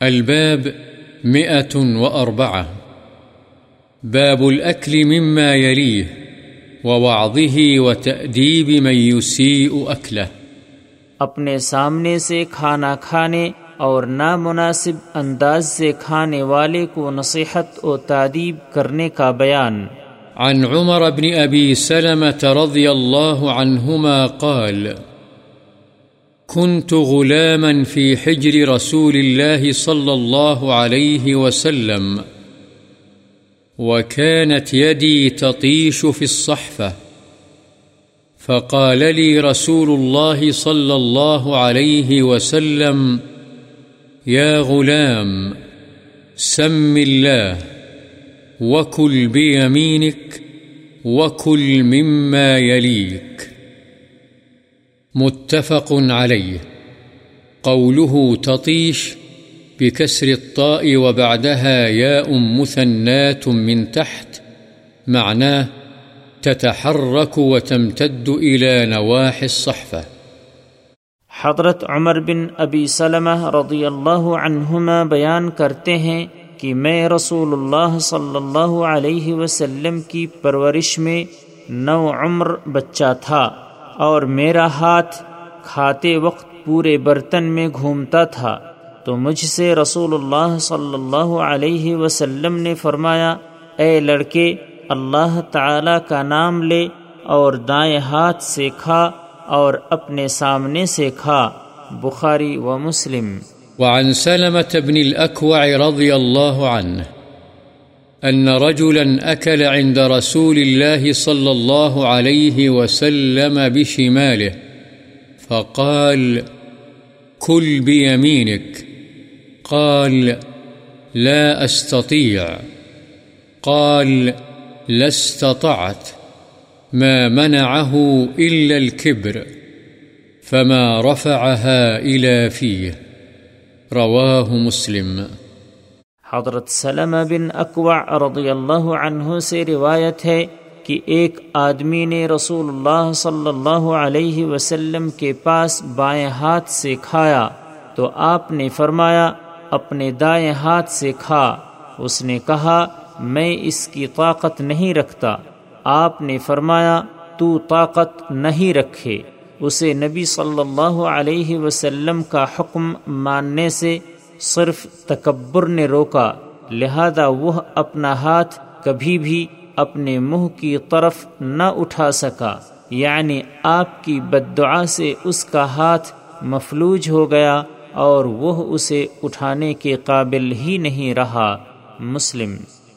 الباب مئة وأربعة. باب الأكل مما يليه ووعظه وتأديب من يسيء أكله. اپنے سامنے سے کھانا کھانے اور نامناسب انداز سے کھانے والے کو نصیحت و تعدیب کرنے کا بیان۔ عن عمر بن أبي سلمة رضي الله عنهما قال كنت غلاما في حجر رسول الله صلى الله عليه وسلم، وكانت يدي تطيش في الصحفة، فقال لي رسول الله صلى الله عليه وسلم، يا غلام، سم الله، وكل بيمينك، وكل مما يليك. متفق عليه قوله تطيش بكسر الطاء وبعدها ياء مثنات من تحت معناه تتحرك وتمتد إلى نواحي الصحفة حضرت عمر بن ابی سلمہ رضی اللہ عنہما بیان کرتے ہیں کہ میں رسول اللہ صلی اللہ علیہ وسلم کی پرورش میں نو عمر بچہ تھا۔ اور میرا ہاتھ کھاتے وقت پورے برتن میں گھومتا تھا۔ تو مجھ سے رسول اللہ صلی اللہ علیہ وسلم نے فرمایا، اے لڑکے، اللہ تعالی کا نام لے اور دائیں ہاتھ سے کھا اور اپنے سامنے سے کھا۔ بخاری و مسلم۔ وعن سلمة بن الأكوع رضي الله عنه۔ أن رجلا أكل عند رسول الله صلى الله عليه وسلم بشماله، فقال كل بيمينك. قال لا أستطيع. قال لا استطعت، ما منعه إلا الكبر، فما رفعها إلى فيه. رواه مسلم. حضرت سلم بن اقوع رضی اللہ عنہ سے روایت ہے کہ ایک آدمی نے رسول اللہ صلی اللہ علیہ وسلم کے پاس بائیں ہاتھ سے کھایا تو آپ نے فرمایا، اپنے دائیں ہاتھ سے کھا۔ اس نے کہا، میں اس کی طاقت نہیں رکھتا۔ آپ نے فرمایا، تو طاقت نہیں رکھے۔ اسے نبی صلی اللہ علیہ وسلم کا حکم ماننے سے صرف تکبر نے روکا، لہذا وہ اپنا ہاتھ کبھی بھی اپنے منہ کی طرف نہ اٹھا سکا۔ یعنی آپ کی بدعا سے اس کا ہاتھ مفلوج ہو گیا اور وہ اسے اٹھانے کے قابل ہی نہیں رہا۔ مسلم